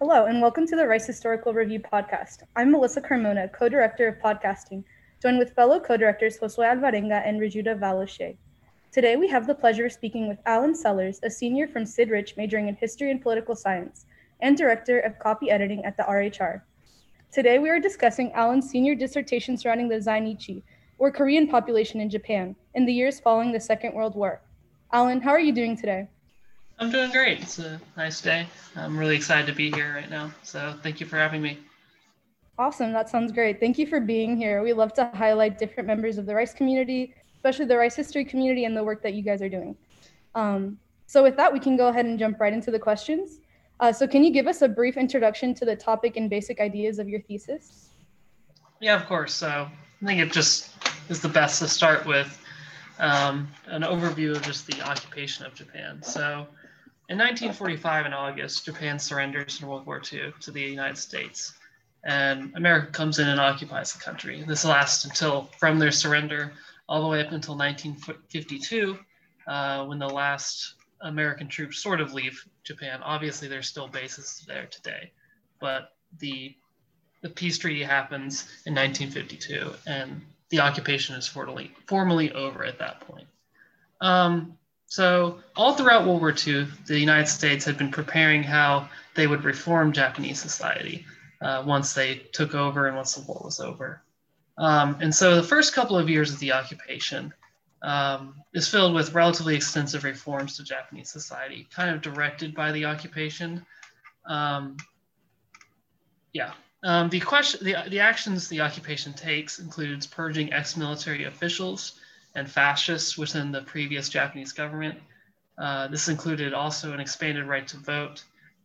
Hello, and welcome to the Rice Historical Review podcast. I'm Melissa Carmona, co director of podcasting, joined with fellow co directors Josue Alvarenga and Rejuda Valache. Today, we have the pleasure of speaking with Allen Sellers, a senior from Sid Rich majoring in history and political science, and director of copy editing at the RHR. Today, we are discussing Allen's senior dissertation surrounding the Zainichi, or Korean population in Japan, in the years following the Second World War. Allen, how are you doing today? I'm doing great. It's a nice day. I'm really excited to be here right now. So thank you for having me. Awesome. That sounds great. Thank you for being here. We love to highlight different members of the Rice community, especially the Rice history community and the work that you guys are doing. Um, so with that, we can go ahead and jump right into the questions. Uh, so can you give us a brief introduction to the topic and basic ideas of your thesis? Yeah, of course. So I think it just is the best to start with um, an overview of just the occupation of Japan. So in 1945, in August, Japan surrenders in World War II to the United States, and America comes in and occupies the country. This lasts until from their surrender all the way up until 1952, uh, when the last American troops sort of leave Japan. Obviously, there's still bases there today, but the the peace treaty happens in 1952, and the occupation is formally formally over at that point. Um, so, all throughout World War II, the United States had been preparing how they would reform Japanese society uh, once they took over and once the war was over. Um, and so, the first couple of years of the occupation um, is filled with relatively extensive reforms to Japanese society, kind of directed by the occupation. Um, yeah. Um, the question, the, the actions the occupation takes includes purging ex-military officials, and fascists within the previous Japanese government. Uh, this included also an expanded right to vote.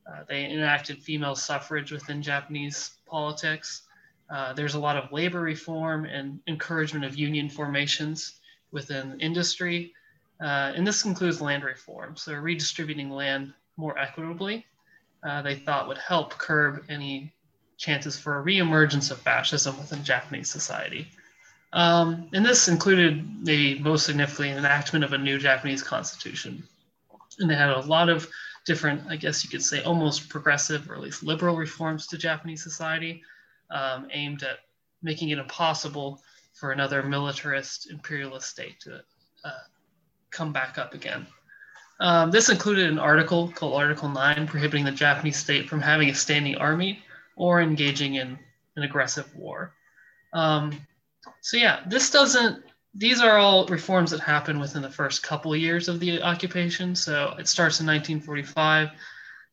Uh, they enacted female suffrage within Japanese politics. Uh, there's a lot of labor reform and encouragement of union formations within industry. Uh, and this includes land reform. So redistributing land more equitably, uh, they thought would help curb any chances for a reemergence of fascism within Japanese society. Um, and this included maybe most significantly an enactment of a new Japanese constitution. And they had a lot of different, I guess you could say, almost progressive or at least liberal reforms to Japanese society um, aimed at making it impossible for another militarist imperialist state to uh, come back up again. Um, this included an article called Article 9 prohibiting the Japanese state from having a standing army or engaging in an aggressive war. Um, so yeah, this doesn't. These are all reforms that happen within the first couple of years of the occupation. So it starts in 1945.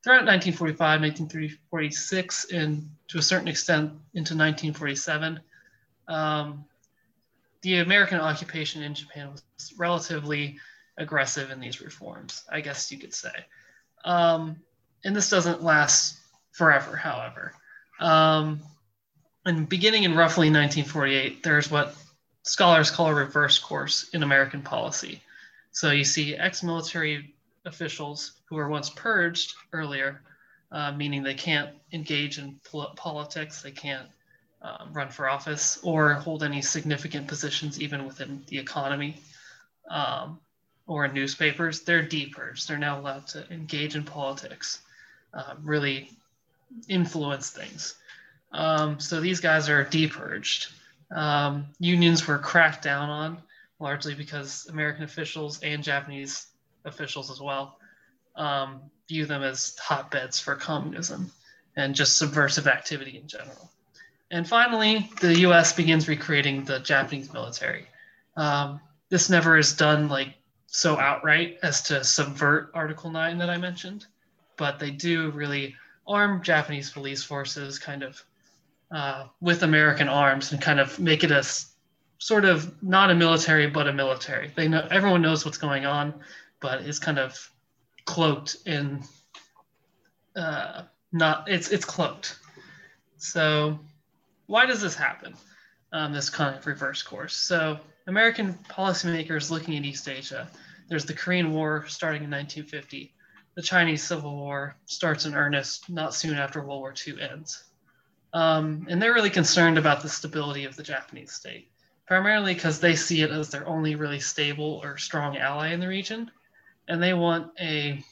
Throughout 1945, 1946, and to a certain extent into 1947, um, the American occupation in Japan was relatively aggressive in these reforms, I guess you could say. Um, and this doesn't last forever, however. Um, and beginning in roughly 1948, there's what scholars call a reverse course in American policy. So you see ex military officials who were once purged earlier, uh, meaning they can't engage in pol- politics, they can't um, run for office or hold any significant positions even within the economy um, or in newspapers. They're depurged. They're now allowed to engage in politics, uh, really influence things. Um, so these guys are depurged. Um, unions were cracked down on, largely because American officials and Japanese officials as well um, view them as hotbeds for communism and just subversive activity in general. And finally, the US begins recreating the Japanese military. Um, this never is done like so outright as to subvert Article 9 that I mentioned, but they do really arm Japanese police forces, kind of uh, with American arms and kind of make it a sort of not a military but a military. They know everyone knows what's going on, but it's kind of cloaked in uh, not it's it's cloaked. So why does this happen? Um, this kind of reverse course. So American policymakers looking at East Asia. There's the Korean War starting in 1950. The Chinese Civil War starts in earnest not soon after World War II ends. Um, and they're really concerned about the stability of the Japanese state, primarily because they see it as their only really stable or strong ally in the region. And they want a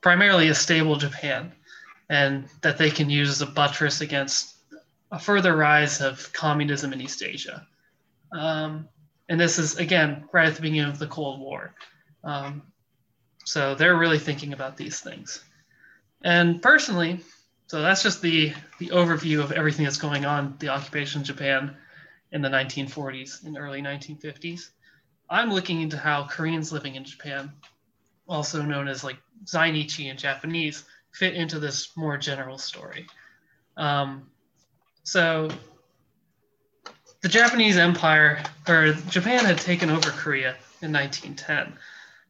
primarily a stable Japan. and that they can use as a buttress against a further rise of communism in East Asia. Um, and this is, again, right at the beginning of the Cold War. Um, so they're really thinking about these things. And personally, so that's just the, the overview of everything that's going on, the occupation of Japan in the 1940s and early 1950s. I'm looking into how Koreans living in Japan, also known as like Zainichi in Japanese, fit into this more general story. Um, so the Japanese Empire, or Japan had taken over Korea in 1910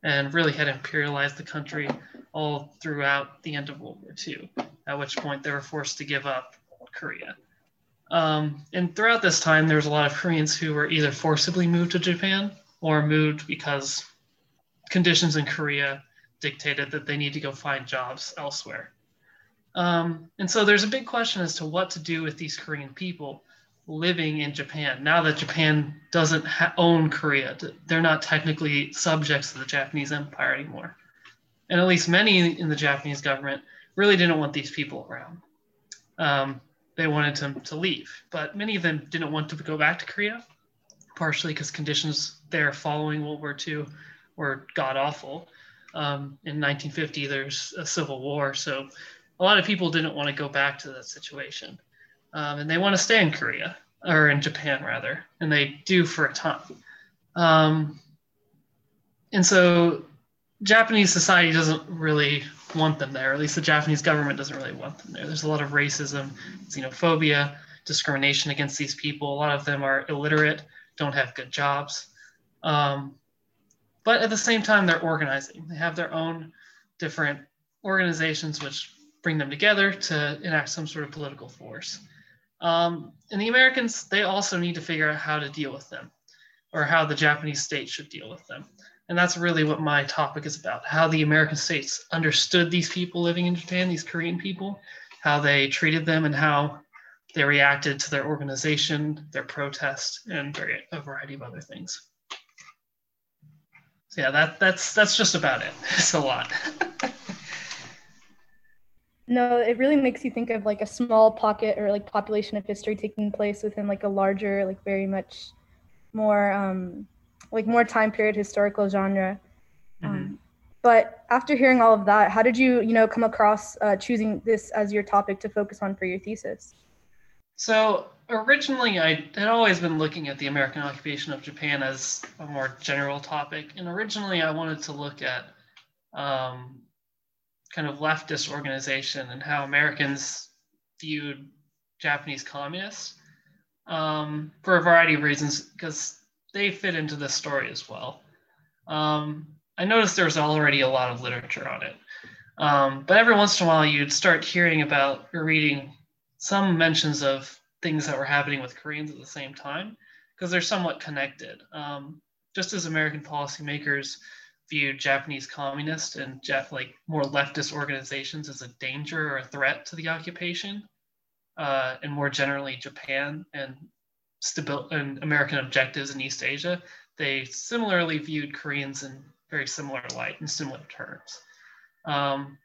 and really had imperialized the country all throughout the end of World War II, at which point they were forced to give up Korea. Um, and throughout this time, there was a lot of Koreans who were either forcibly moved to Japan or moved because conditions in Korea dictated that they need to go find jobs elsewhere. Um, and so there's a big question as to what to do with these Korean people living in Japan now that Japan doesn't ha- own Korea. They're not technically subjects of the Japanese Empire anymore. And at least many in the Japanese government really didn't want these people around. Um, they wanted them to leave, but many of them didn't want to go back to Korea, partially because conditions there following World War II were god awful. Um, in 1950, there's a civil war, so a lot of people didn't want to go back to that situation um, and they want to stay in Korea or in Japan rather, and they do for a time. Um, and so Japanese society doesn't really want them there. At least the Japanese government doesn't really want them there. There's a lot of racism, xenophobia, discrimination against these people. A lot of them are illiterate, don't have good jobs. Um, but at the same time, they're organizing. They have their own different organizations which bring them together to enact some sort of political force. Um, and the Americans, they also need to figure out how to deal with them or how the Japanese state should deal with them. And that's really what my topic is about how the American states understood these people living in Japan, these Korean people, how they treated them, and how they reacted to their organization, their protest, and a variety of other things. So yeah, that, that's that's just about it. It's a lot. No, it really makes you think of like a small pocket or like population of history taking place within like a larger, like very much more um like more time period historical genre. Mm-hmm. Um, but after hearing all of that, how did you, you know, come across uh, choosing this as your topic to focus on for your thesis? So originally, I had always been looking at the American occupation of Japan as a more general topic, and originally I wanted to look at um, kind of leftist organization and how Americans viewed Japanese communists um, for a variety of reasons because they fit into this story as well. Um, I noticed there's already a lot of literature on it. Um, but every once in a while, you'd start hearing about or reading some mentions of things that were happening with Koreans at the same time because they're somewhat connected. Um, just as American policymakers viewed Japanese communists and like more leftist organizations as a danger or a threat to the occupation, uh, and more generally Japan and stabil- and American objectives in East Asia, they similarly viewed Koreans in very similar light in similar terms. Um,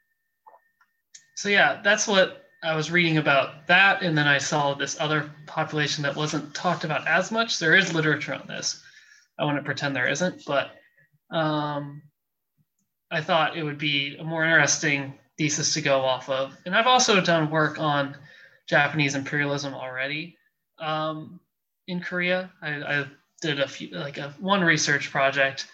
so yeah, that's what I was reading about that, and then I saw this other population that wasn't talked about as much. There is literature on this. I wouldn't pretend there isn't, but um, I thought it would be a more interesting thesis to go off of. And I've also done work on Japanese imperialism already um, in Korea. I, I, did a few, like a one research project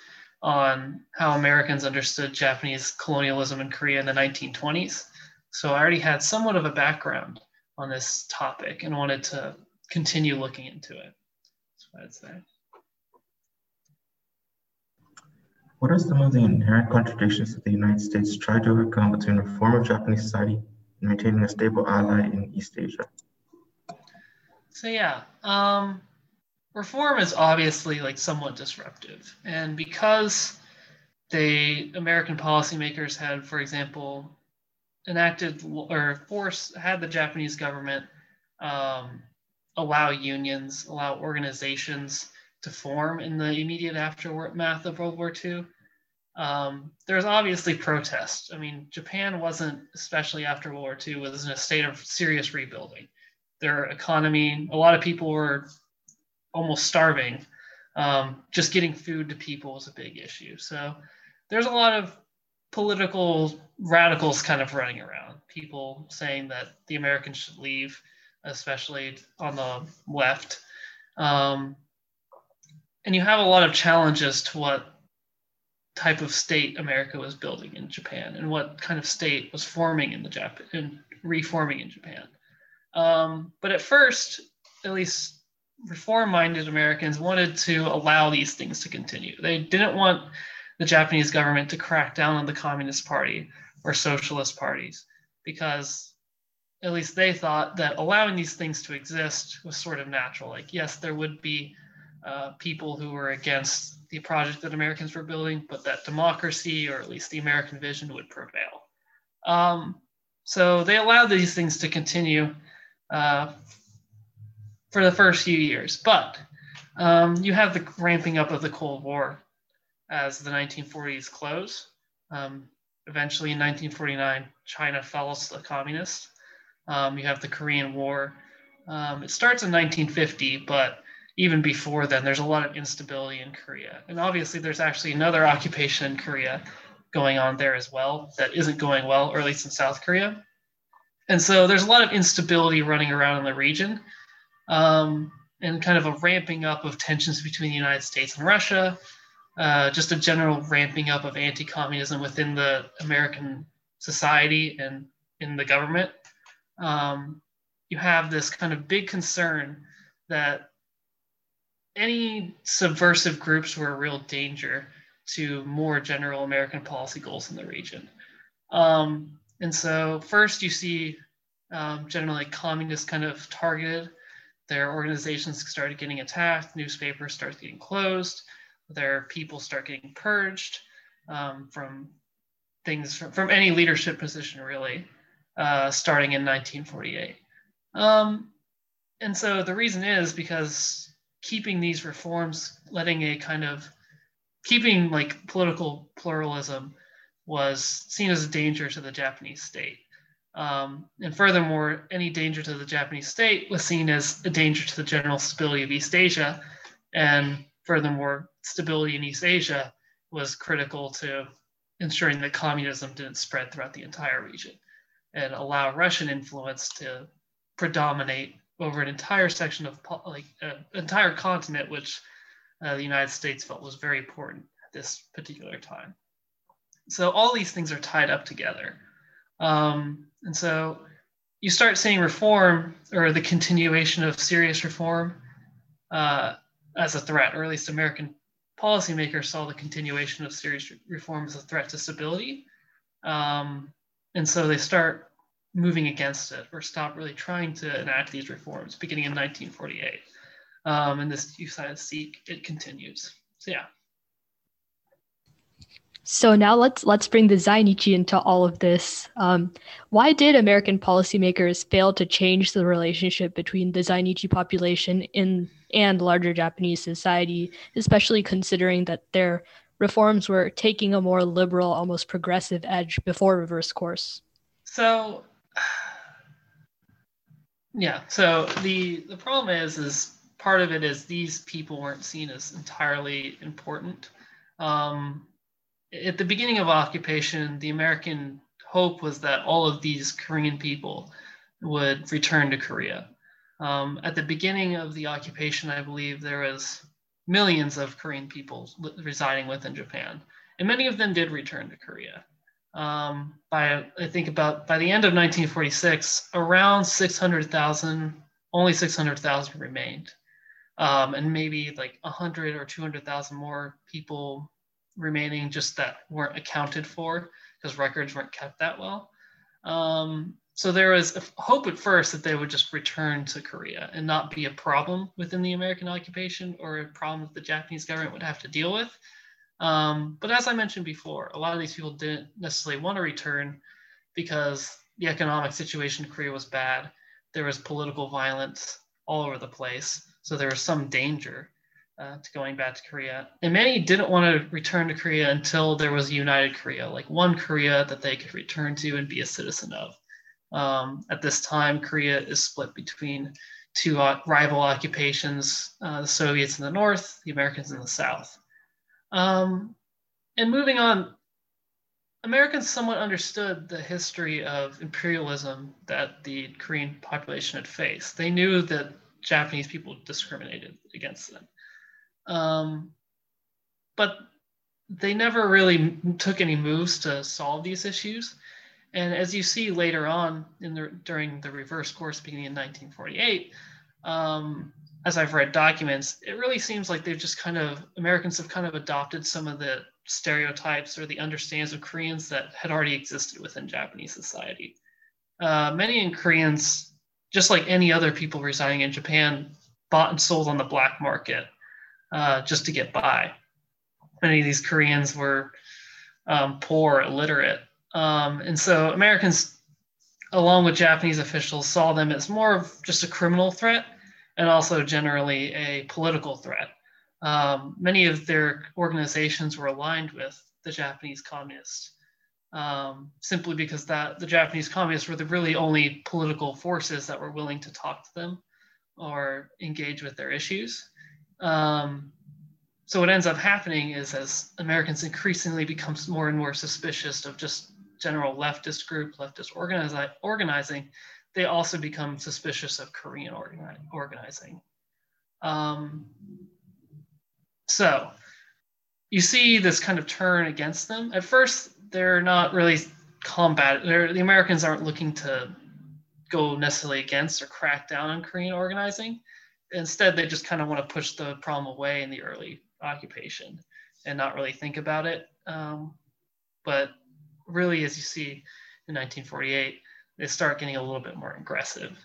on how Americans understood Japanese colonialism in Korea in the 1920s. So I already had somewhat of a background on this topic and wanted to continue looking into it. That's what I'd say. What are some of the inherent contradictions that the United States tried to overcome between reform of Japanese society and maintaining a stable ally in East Asia? So yeah, um, reform is obviously like somewhat disruptive, and because the American policymakers had, for example, enacted or forced had the Japanese government um, allow unions, allow organizations to form in the immediate aftermath of World War II. um, there's obviously protest. I mean, Japan wasn't, especially after World War II, was in a state of serious rebuilding. Their economy, a lot of people were almost starving. Um, just getting food to people was a big issue. So there's a lot of political radicals kind of running around. People saying that the Americans should leave, especially on the left. Um, and you have a lot of challenges to what type of state America was building in Japan and what kind of state was forming in the Japan and reforming in Japan. Um, but at first, at least reform-minded Americans wanted to allow these things to continue. They didn't want the Japanese government to crack down on the Communist Party or socialist parties because at least they thought that allowing these things to exist was sort of natural. Like, yes, there would be uh, people who were against the project that Americans were building, but that democracy, or at least the American vision, would prevail. Um, so they allowed these things to continue uh, for the first few years. But um, you have the ramping up of the Cold War as the 1940s close. Um, eventually, in 1949, China fell as a communist. Um, you have the Korean War. Um, it starts in 1950, but even before then, there's a lot of instability in Korea. And obviously, there's actually another occupation in Korea going on there as well that isn't going well, or at least in South Korea. And so there's a lot of instability running around in the region um, and kind of a ramping up of tensions between the United States and Russia, uh, just a general ramping up of anti communism within the American society and in the government. Um, you have this kind of big concern that any subversive groups were a real danger to more general American policy goals in the region. Um, and so, first, you see um, generally communists kind of targeted. Their organizations started getting attacked, newspapers start getting closed, their people start getting purged um, from things from, from, any leadership position, really, uh, starting in 1948. Um, and so the reason is because keeping these reforms, letting a kind of keeping like political pluralism was seen as a danger to the Japanese state. Um, and furthermore, any danger to the Japanese state was seen as a danger to the general stability of East Asia. And furthermore, stability in East Asia was critical to ensuring that communism didn't spread throughout the entire region and allow Russian influence to predominate over an entire section of like an uh, entire continent, which uh, the United States felt was very important at this particular time. So all these things are tied up together. Um, and so you start seeing reform or the continuation of serious reform uh, as a threat, or at least American policymakers saw the continuation of serious reform as a threat to stability. Um, and so they start moving against it or stop really trying to enact these reforms beginning in 1948. Um, and this you to seek it continues. So yeah. So now let's let's bring the Zainichi into all of this. Um, why did American policymakers fail to change the relationship between the Zainichi population in and larger Japanese society, especially considering that their reforms were taking a more liberal, almost progressive edge before reverse course? So yeah. So the the problem is is part of it is these people weren't seen as entirely important. Um, at the beginning of occupation, the American hope was that all of these Korean people would return to Korea. Um, at the beginning of the occupation, I believe there was millions of Korean people residing within Japan, and many of them did return to Korea um, by I think about by the end of 1946, around 600,000, only 600,000 remained, um, and maybe like 100 or 200,000 more people remaining just that weren't accounted for because records weren't kept that well. Um, so there was hope at first that they would just return to Korea and not be a problem within the American occupation or a problem that the Japanese government would have to deal with. Um, but as I mentioned before, a lot of these people didn't necessarily want to return because the economic situation in Korea was bad. There was political violence all over the place. So there was some danger uh, to going back to Korea. And many didn't want to return to Korea until there was a united Korea, like one Korea that they could return to and be a citizen of. Um, at this time, Korea is split between two uh, rival occupations uh, the Soviets in the north, the Americans in the south. Um, and moving on, Americans somewhat understood the history of imperialism that the Korean population had faced. They knew that Japanese people discriminated against them. Um, but they never really took any moves to solve these issues. And as you see later on in the during the reverse course beginning in 1948, um, as I've read documents, it really seems like they've just kind of Americans have kind of adopted some of the stereotypes or the understandings of Koreans that had already existed within Japanese society. Uh, many in Koreans, just like any other people residing in Japan, bought and sold on the black market uh, just to get by. Many of these Koreans were um, poor, illiterate, um, and so Americans, along with Japanese officials, saw them as more of just a criminal threat and also generally a political threat. Um, many of their organizations were aligned with the Japanese communists, um, simply because that the Japanese communists were the really only political forces that were willing to talk to them or engage with their issues. Um, so what ends up happening is as Americans increasingly becomes more and more suspicious of just general leftist group, leftist organizi- organizing, they also become suspicious of Korean organi- organizing. Um, so you see this kind of turn against them. At first, they're not really combat. They're, the Americans aren't looking to go necessarily against or crack down on Korean organizing. Instead, they just kind of want to push the problem away in the early occupation and not really think about it. Um, but really, as you see in 1948, they start getting a little bit more aggressive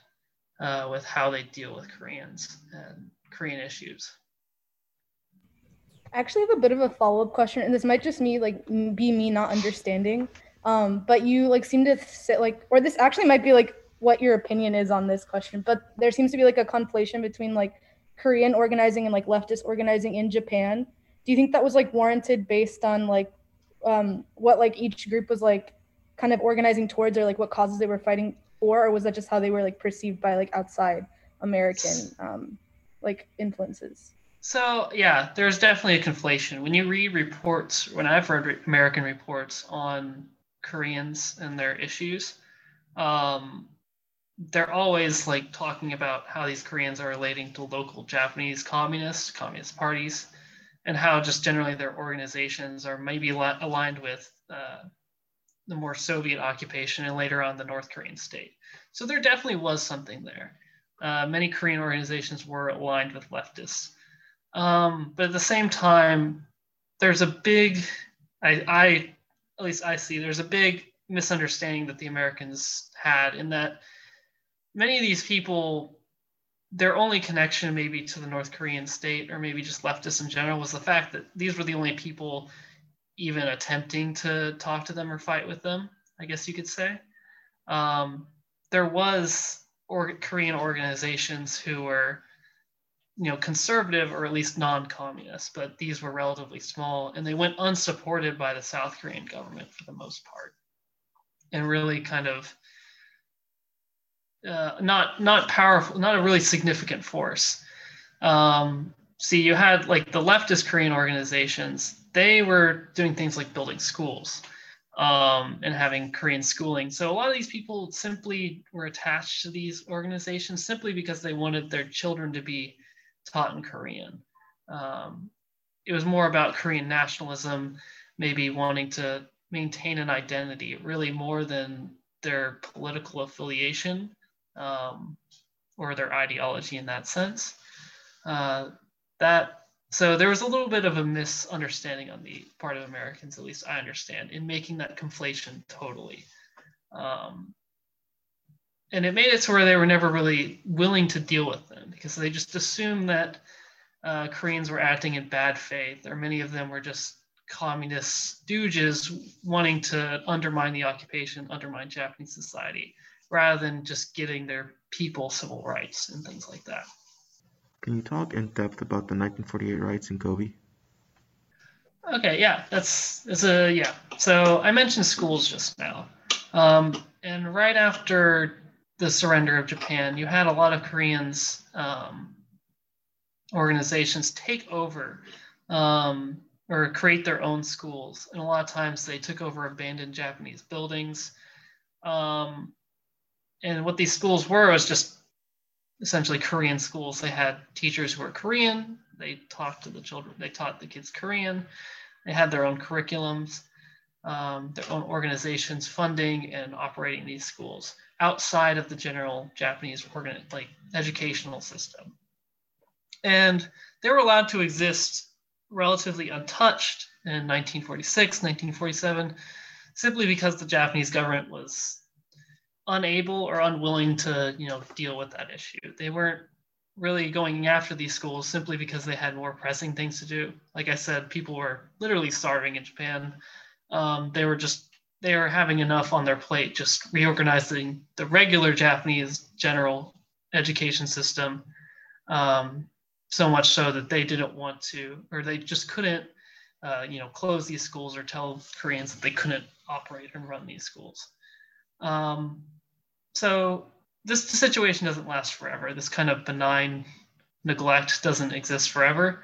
uh, with how they deal with Koreans and Korean issues. I actually have a bit of a follow-up question, and this might just me like be me not understanding. Um, but you like seem to sit like, or this actually might be like what your opinion is on this question. But there seems to be like a conflation between like Korean organizing and like leftist organizing in Japan. Do you think that was like warranted based on like um, what like each group was like kind of organizing towards, or like what causes they were fighting for, or was that just how they were like perceived by like outside American um, like influences? So yeah, there's definitely a conflation. When you read reports, when I've read American reports on Koreans and their issues, um, they're always like talking about how these Koreans are relating to local Japanese communists, communist parties, and how just generally their organizations are maybe aligned with uh, the more Soviet occupation and later on the North Korean state. So there definitely was something there. Uh, many Korean organizations were aligned with leftists. Um, but at the same time, there's a big, I, I, at least I see, there's a big misunderstanding that the Americans had in that many of these people, their only connection maybe to the North Korean state or maybe just leftists in general was the fact that these were the only people even attempting to talk to them or fight with them, I guess you could say. Um, there was or, Korean organizations who were you know conservative or at least non-communist but these were relatively small and they went unsupported by the south korean government for the most part and really kind of uh, not not powerful not a really significant force. Um, see you had like the leftist korean organizations they were doing things like building schools um, and having korean schooling. So a lot of these people simply were attached to these organizations simply because they wanted their children to be taught in Korean. Um, it was more about Korean nationalism, maybe wanting to maintain an identity, really more than their political affiliation um, or their ideology in that sense. Uh, that so there was a little bit of a misunderstanding on the part of Americans, at least I understand, in making that conflation totally. Um, and it made it to where they were never really willing to deal with them because they just assumed that uh, Koreans were acting in bad faith, or many of them were just communist stooges wanting to undermine the occupation, undermine Japanese society, rather than just getting their people civil rights and things like that. Can you talk in depth about the 1948 riots in Kobe? Okay, yeah, that's that's a yeah. So I mentioned schools just now, um, and right after the surrender of Japan, you had a lot of Koreans um, organizations take over um, or create their own schools, and a lot of times they took over abandoned Japanese buildings. Um, and what these schools were was just essentially Korean schools. They had teachers who were Korean. They talked to the children. They taught the kids Korean. They had their own curriculums, um, their own organizations funding and operating these schools outside of the general Japanese organ, like educational system. And they were allowed to exist relatively untouched in 1946, 1947, simply because the Japanese government was unable or unwilling to, you know, deal with that issue. They weren't really going after these schools simply because they had more pressing things to do. Like I said, people were literally starving in Japan. Um, they were just they were having enough on their plate just reorganizing the regular Japanese general education system. Um, so much so that they didn't want to, or they just couldn't, uh, you know, close these schools or tell Koreans that they couldn't operate and run these schools. Um, so this situation doesn't last forever. This kind of benign neglect doesn't exist forever.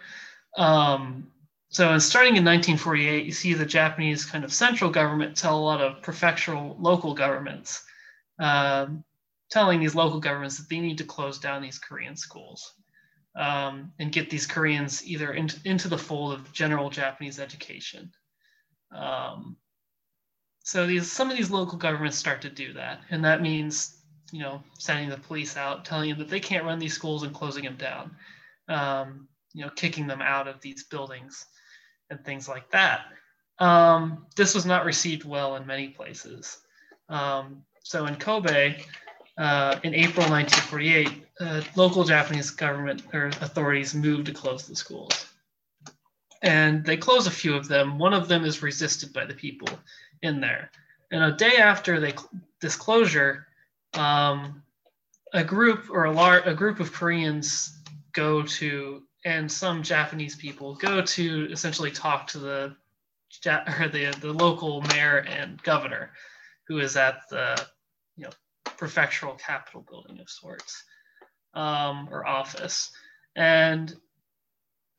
Um, so in starting in 1948, you see the Japanese kind of central government tell a lot of prefectural local governments, um, telling these local governments that they need to close down these Korean schools um, and get these Koreans either into, into the fold of general Japanese education. Um, so these some of these local governments start to do that, and that means you know, sending the police out, telling them that they can't run these schools and closing them down, um, you know, kicking them out of these buildings and things like that. Um, this was not received well in many places. Um, so in Kobe, uh, in April 1948, uh, local Japanese government or authorities moved to close the schools. And they close a few of them. One of them is resisted by the people in there. And a day after the disclosure, um, a group or a large a group of Koreans go to and some Japanese people go to essentially talk to the or the the local mayor and governor, who is at the you know prefectural capital building of sorts um, or office, and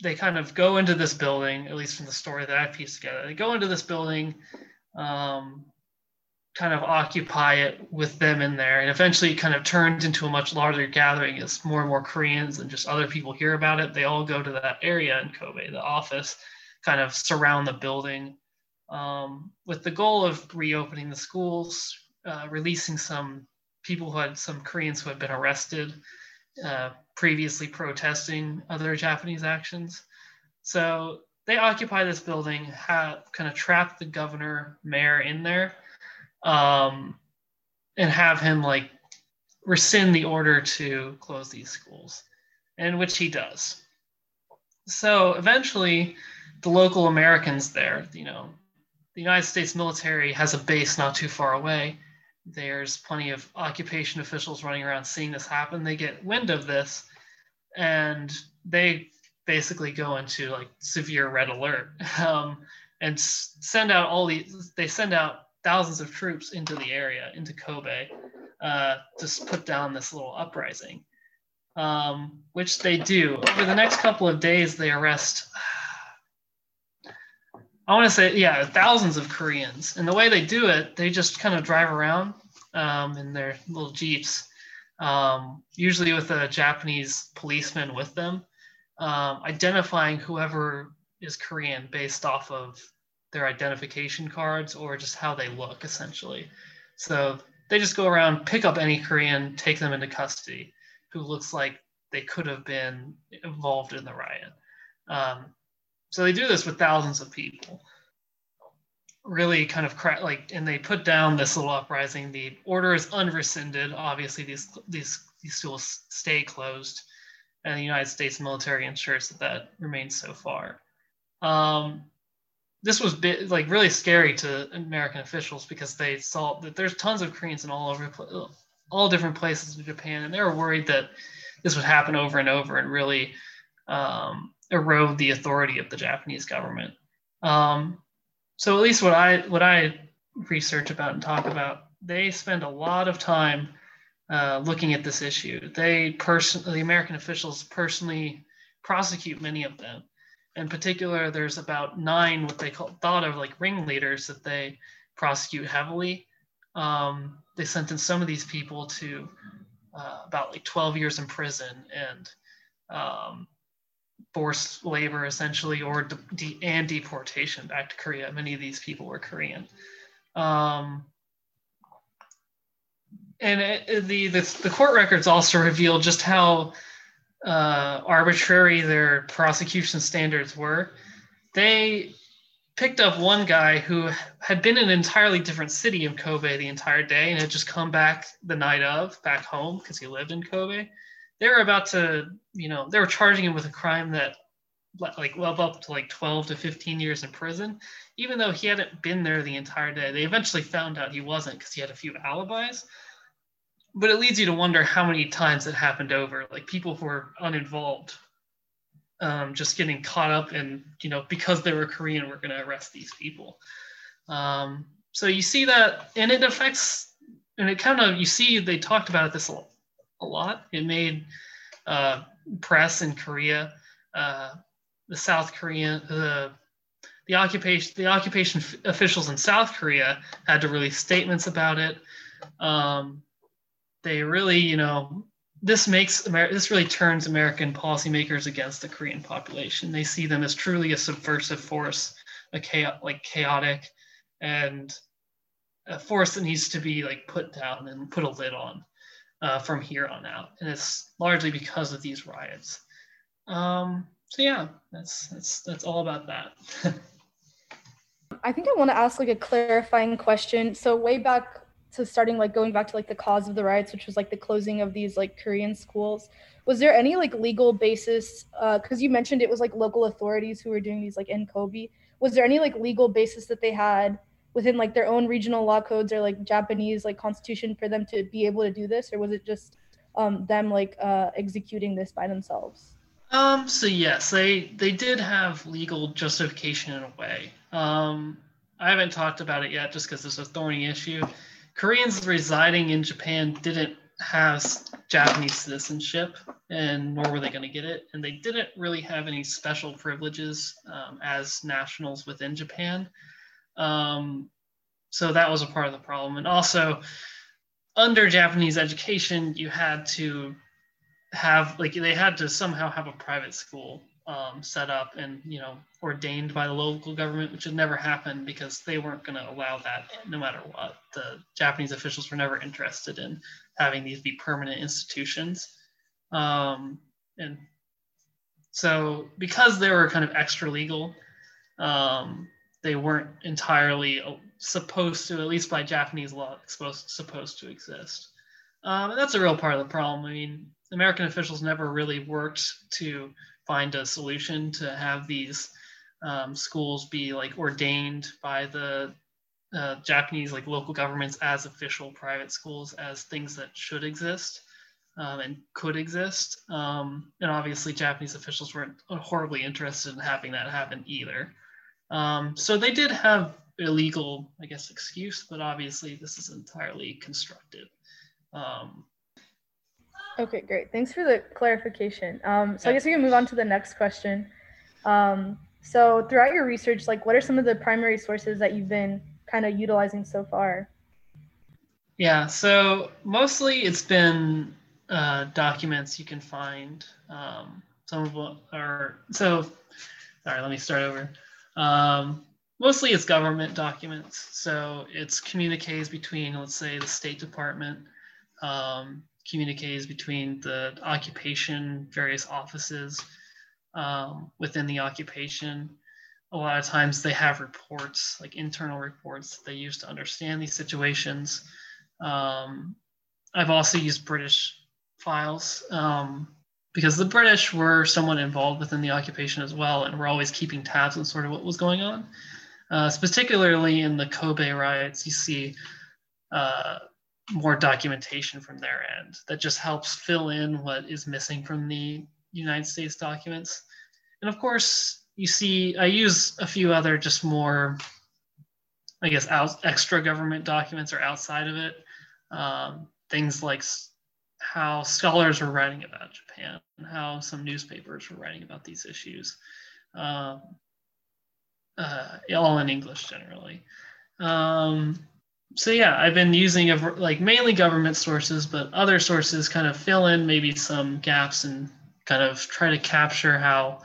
they kind of go into this building, at least from the story that I pieced together. They go into this building. Um, kind of occupy it with them in there. And eventually it kind of turns into a much larger gathering as more and more Koreans and just other people hear about it. They all go to that area in Kobe, the office, kind of surround the building um, with the goal of reopening the schools, uh, releasing some people who had some Koreans who had been arrested uh, previously protesting other Japanese actions. So they occupy this building, have kind of trap the governor, mayor in there um, and have him like rescind the order to close these schools, and which he does. So eventually, the local Americans there, you know, the United States military has a base not too far away. There's plenty of occupation officials running around seeing this happen. They get wind of this and they basically go into like severe red alert um, and send out all these, they send out thousands of troops into the area, into Kobe, uh, to put down this little uprising, um, which they do. Over the next couple of days, they arrest, I want to say, yeah, thousands of Koreans. And the way they do it, they just kind of drive around um, in their little Jeeps, um, usually with a Japanese policeman with them, um, identifying whoever is Korean based off of their identification cards or just how they look essentially. So they just go around, pick up any Korean, take them into custody who looks like they could have been involved in the riot. Um, so they do this with thousands of people. Really kind of cra- like, and they put down this little uprising. The order is unrescinded. Obviously, these these these schools stay closed, and the United States military ensures that that remains so far. Um, this was bit, like really scary to American officials because they saw that there's tons of Koreans in all over all different places in Japan, and they were worried that this would happen over and over and really um, erode the authority of the Japanese government. Um, so at least what I what I research about and talk about, they spend a lot of time uh, looking at this issue. They person the American officials personally prosecute many of them. In particular, there's about nine what they call thought of like ringleaders that they prosecute heavily. Um, they sentence some of these people to uh, about like 12 years in prison and um, forced labor essentially or de- and deportation back to Korea. Many of these people were Korean. Um, and it, the, the, the court records also reveal just how uh, arbitrary their prosecution standards were. They picked up one guy who had been in an entirely different city of Kobe the entire day and had just come back the night of back home because he lived in Kobe. They were about to, you know, they were charging him with a crime that like well up to like 12 to 15 years in prison, even though he hadn't been there the entire day. They eventually found out he wasn't because he had a few alibis. But it leads you to wonder how many times it happened over. Like people who were uninvolved um, just getting caught up in, you know, because they were Korean, we're going to arrest these people. Um, so you see that, and it affects, and it kind of, you see, they talked about this a, lot. It made uh, press in Korea, uh, the South Korean, the the occupation, the occupation officials in South Korea had to release statements about it. Um, they really, you know, this makes Amer- this really turns American policymakers against the Korean population. They see them as truly a subversive force, a like chaotic, and a force that needs to be like put down and put a lid on uh, from here on out. And it's largely because of these riots. Um, so yeah, that's that's that's all about that. I think I want to ask like a clarifying question. So way back to starting like going back to like the cause of the riots which was like the closing of these like korean schools was there any like legal basis because uh, you mentioned it was like local authorities who were doing these like in kobe. Was there any like legal basis that they had within like their own regional law codes or like japanese like constitution for them to be able to do this? Or was it just um, them like uh, executing this by themselves? Um so yes they they did have legal justification in a way. Um i haven't talked about it yet just because it's a thorny issue Koreans residing in Japan didn't have Japanese citizenship, and nor were they going to get it. And they didn't really have any special privileges um, as nationals within Japan. Um, so that was a part of the problem. And also, under Japanese education, you had to have, like, they had to somehow have a private school um, set up and you know ordained by the local government, which had never happened because they weren't going to allow that no matter what. The Japanese officials were never interested in having these be permanent institutions, um, and so because they were kind of extra legal, um, they weren't entirely supposed to, at least by Japanese law, supposed supposed to exist. Um, and that's a real part of the problem. I mean, American officials never really worked to find a solution to have these um, schools be like ordained by the uh, Japanese like local governments as official private schools as things that should exist um, and could exist. Um, and obviously, Japanese officials weren't horribly interested in having that happen either. Um, so they did have illegal, I guess, excuse, but obviously this is entirely constructed. Okay, great. Thanks for the clarification. Um, so I guess we can move on to the next question. Um, so throughout your research, like what are some of the primary sources that you've been kind of utilizing so far? Yeah, so mostly it's been uh, documents you can find. Um, some of what are, so, sorry, let me start over. Um, mostly it's government documents. So it's communiques between, let's say, the State Department, um, communiques between the occupation, various offices um, within the occupation. A lot of times they have reports, like internal reports, that they use to understand these situations. Um, I've also used British files um, because the British were somewhat involved within the occupation as well, and were always keeping tabs on sort of what was going on. Uh, particularly in the Kobe riots, you see uh, more documentation from their end that just helps fill in what is missing from the United States documents. And of course, you see, I use a few other just more, I guess, out, extra government documents or outside of it. Um, things like how scholars were writing about Japan, how some newspapers were writing about these issues, um, uh, all in English generally. Um, so yeah, I've been using a, like mainly government sources, but other sources kind of fill in maybe some gaps and kind of try to capture how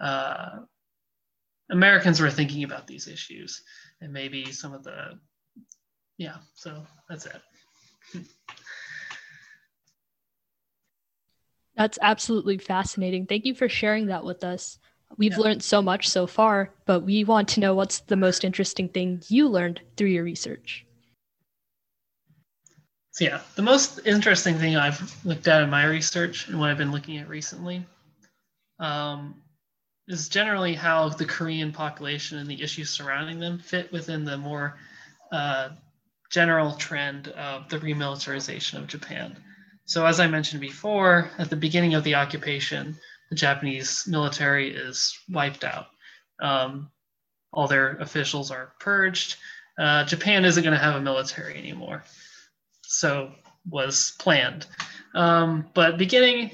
uh, Americans were thinking about these issues and maybe some of the yeah. So that's it. That's absolutely fascinating. Thank you for sharing that with us. We've yeah. learned so much so far, but we want to know what's the most interesting thing you learned through your research. So, yeah, the most interesting thing I've looked at in my research and what I've been looking at recently um, is generally how the Korean population and the issues surrounding them fit within the more uh, general trend of the remilitarization of Japan. So, as I mentioned before, at the beginning of the occupation, the Japanese military is wiped out. Um, all their officials are purged. Uh, Japan isn't going to have a military anymore. So, was planned. Um, but beginning,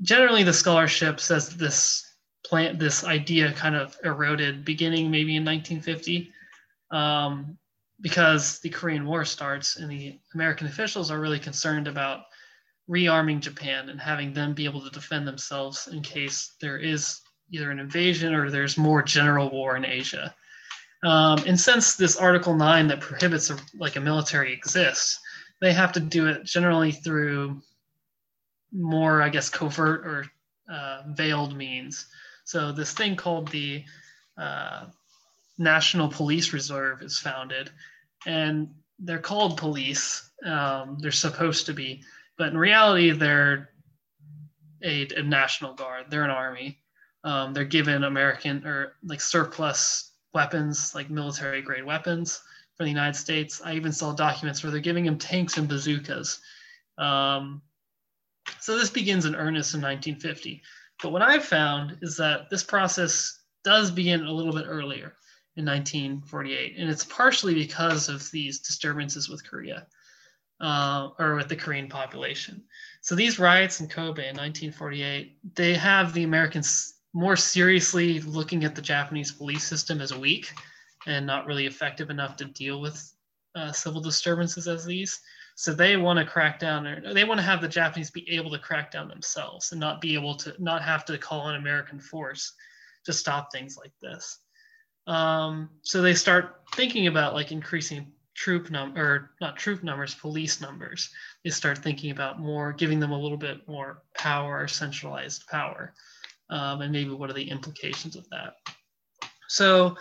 generally, the scholarship says this plan, this idea kind of eroded beginning maybe in 1950. Um, because the Korean War starts and the American officials are really concerned about rearming Japan and having them be able to defend themselves in case there is either an invasion or there's more general war in Asia. Um, and since this Article 9 that prohibits a, like a military exists, they have to do it generally through more, I guess, covert or uh, veiled means. So this thing called the uh, National Police Reserve is founded, and they're called police. Um, they're supposed to be, but in reality, they're a, a national guard. They're an army. Um, they're given American or like surplus weapons, like military grade weapons for the United States. I even saw documents where they're giving them tanks and bazookas. Um, so this begins in earnest in 1950. But what I've found is that this process does begin a little bit earlier in 1948, and it's partially because of these disturbances with Korea uh, or with the Korean population. So these riots in Kobe in 1948, they have the Americans more seriously looking at the Japanese police system as weak and not really effective enough to deal with uh, civil disturbances as these. So they want to crack down, or they want to have the Japanese be able to crack down themselves and not be able to not have to call on American force to stop things like this. Um, so they start thinking about like increasing troop number or not troop numbers, police numbers. They start thinking about more, giving them a little bit more power, centralized power, um, and maybe what are the implications of that. So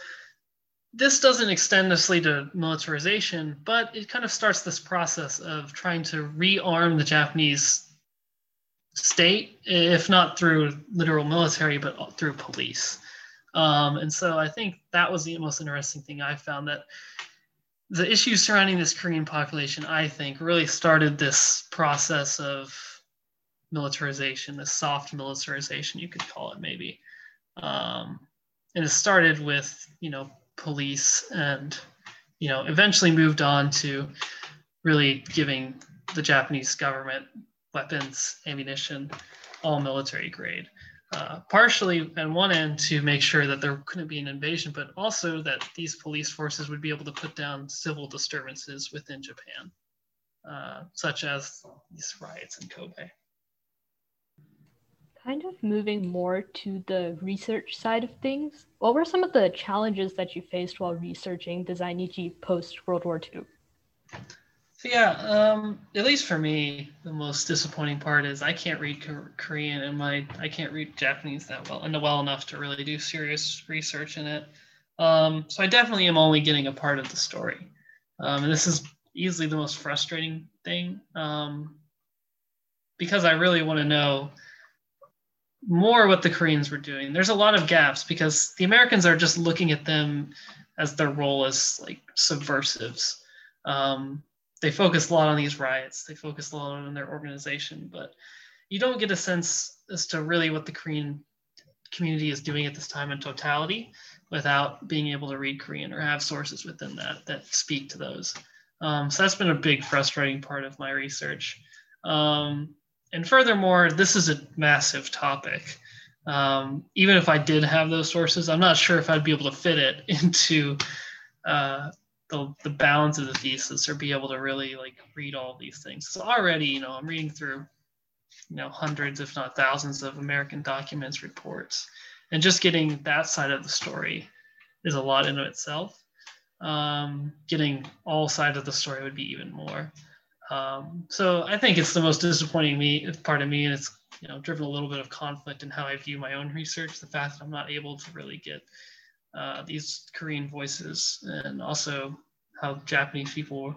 this doesn't extend necessarily to militarization, but it kind of starts this process of trying to rearm the Japanese state, if not through literal military, but through police. Um, and so I think that was the most interesting thing I found that the issues surrounding this Korean population, I think, really started this process of militarization, this soft militarization, you could call it maybe. Um, and it started with, you know, police and, you know, eventually moved on to really giving the Japanese government weapons, ammunition, all military grade uh, partially on one end to make sure that there couldn't be an invasion, but also that these police forces would be able to put down civil disturbances within Japan, uh, such as these riots in Kobe. Kind of moving more to the research side of things, what were some of the challenges that you faced while researching the Zainichi post World War II? So yeah, um, at least for me, the most disappointing part is I can't read Korean and my I can't read Japanese that well and well enough to really do serious research in it. Um, so I definitely am only getting a part of the story, um, and this is easily the most frustrating thing um, because I really want to know more what the Koreans were doing. There's a lot of gaps because the Americans are just looking at them as their role as like subversives. Um, they focus a lot on these riots. They focus a lot on their organization, but you don't get a sense as to really what the Korean community is doing at this time in totality without being able to read Korean or have sources within that that speak to those. Um, so that's been a big frustrating part of my research. Um, and furthermore, this is a massive topic. Um, even if I did have those sources, I'm not sure if I'd be able to fit it into uh, the, the balance of the thesis or be able to really like read all these things. So already, you know, I'm reading through, you know, hundreds, if not thousands of American documents, reports, and just getting that side of the story is a lot in itself. Um, getting all sides of the story would be even more. Um, so I think it's the most disappointing me part of me, and it's you know driven a little bit of conflict in how I view my own research. The fact that I'm not able to really get uh, these Korean voices, and also how Japanese people were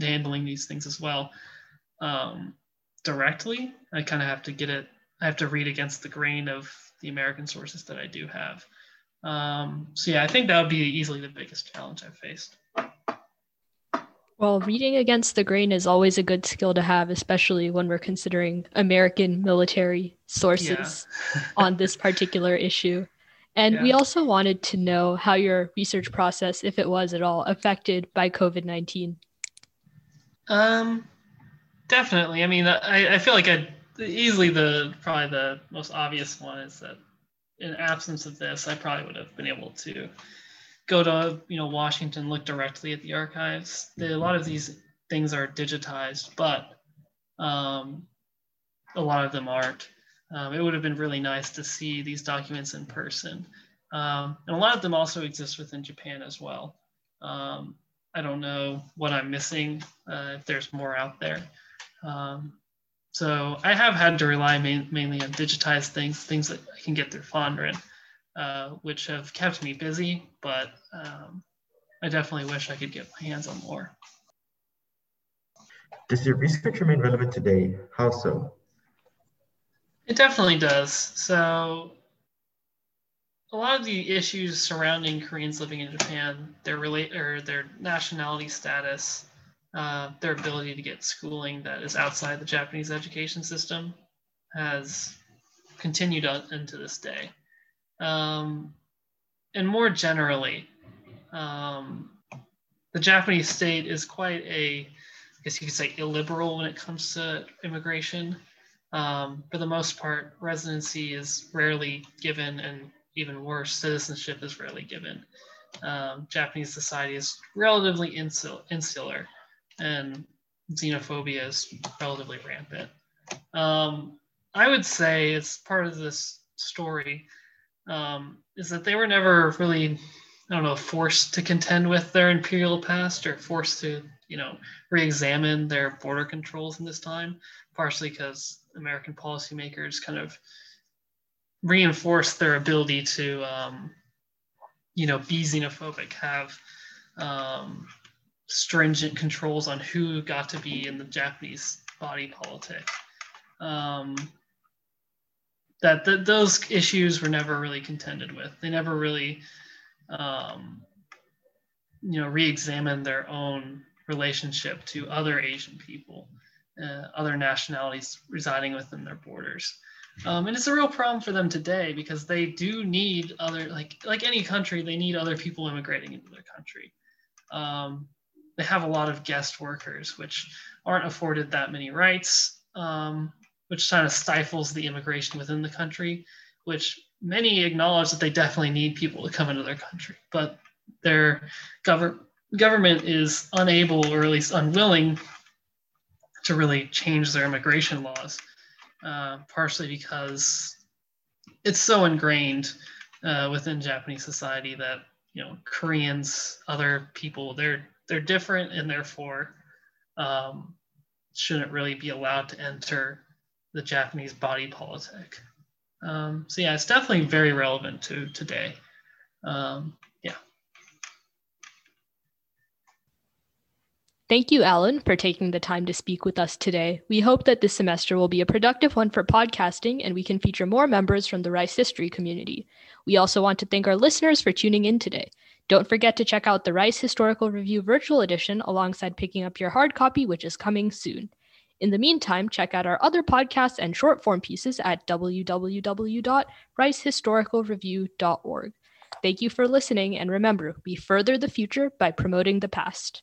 handling these things as well um, directly. I kind of have to get it. I have to read against the grain of the American sources that I do have. Um, so yeah, I think that would be easily the biggest challenge I've faced. Well, reading against the grain is always a good skill to have, especially when we're considering American military sources yeah. on this particular issue. And yeah. we also wanted to know how your research process, if it was at all, affected by COVID 19. Um, definitely. I mean, I, I feel like I easily the probably the most obvious one is that in absence of this, I probably would have been able to go to you know Washington, look directly at the archives. The, a lot of these things are digitized, but um, a lot of them aren't. Um, it would have been really nice to see these documents in person. Um, and a lot of them also exist within Japan as well. Um, I don't know what I'm missing, uh, if there's more out there. Um, so I have had to rely main, mainly on digitized things, things that I can get through Fondren. Uh, which have kept me busy, but um, I definitely wish I could get my hands on more. Does your research remain relevant today? How so? It definitely does. So, a lot of the issues surrounding Koreans living in Japan, their relate or their nationality status, uh, their ability to get schooling that is outside the Japanese education system, has continued on into this day. Um, and more generally, um, the Japanese state is quite a, I guess you could say, illiberal when it comes to immigration. Um, for the most part, residency is rarely given, and even worse, citizenship is rarely given. Um, Japanese society is relatively insul- insular, and xenophobia is relatively rampant. Um, I would say it's part of this story um, is that they were never really, I don't know, forced to contend with their imperial past or forced to, you know, re-examine their border controls in this time, partially because American policymakers kind of reinforced their ability to, um, you know, be xenophobic, have um, stringent controls on who got to be in the Japanese body politic. Um, that those issues were never really contended with. They never really, um, you know, re-examined their own relationship to other Asian people, uh, other nationalities residing within their borders. Um, and it's a real problem for them today because they do need other, like like any country, they need other people immigrating into their country. Um, they have a lot of guest workers, which aren't afforded that many rights. Um, which kind of stifles the immigration within the country, which many acknowledge that they definitely need people to come into their country, but their gov- government is unable or at least unwilling to really change their immigration laws, uh, partially because it's so ingrained uh, within Japanese society that you know Koreans, other people, they're they're different and therefore um, shouldn't really be allowed to enter the Japanese body politic. Um, so yeah, it's definitely very relevant to today. Um, yeah. Thank you, Allen, for taking the time to speak with us today. We hope that this semester will be a productive one for podcasting and we can feature more members from the Rice history community. We also want to thank our listeners for tuning in today. Don't forget to check out the Rice Historical Review virtual edition alongside picking up your hard copy, which is coming soon. In the meantime, check out our other podcasts and short form pieces at www.ricehistoricalreview.org. Thank you for listening, and remember, we further the future by promoting the past.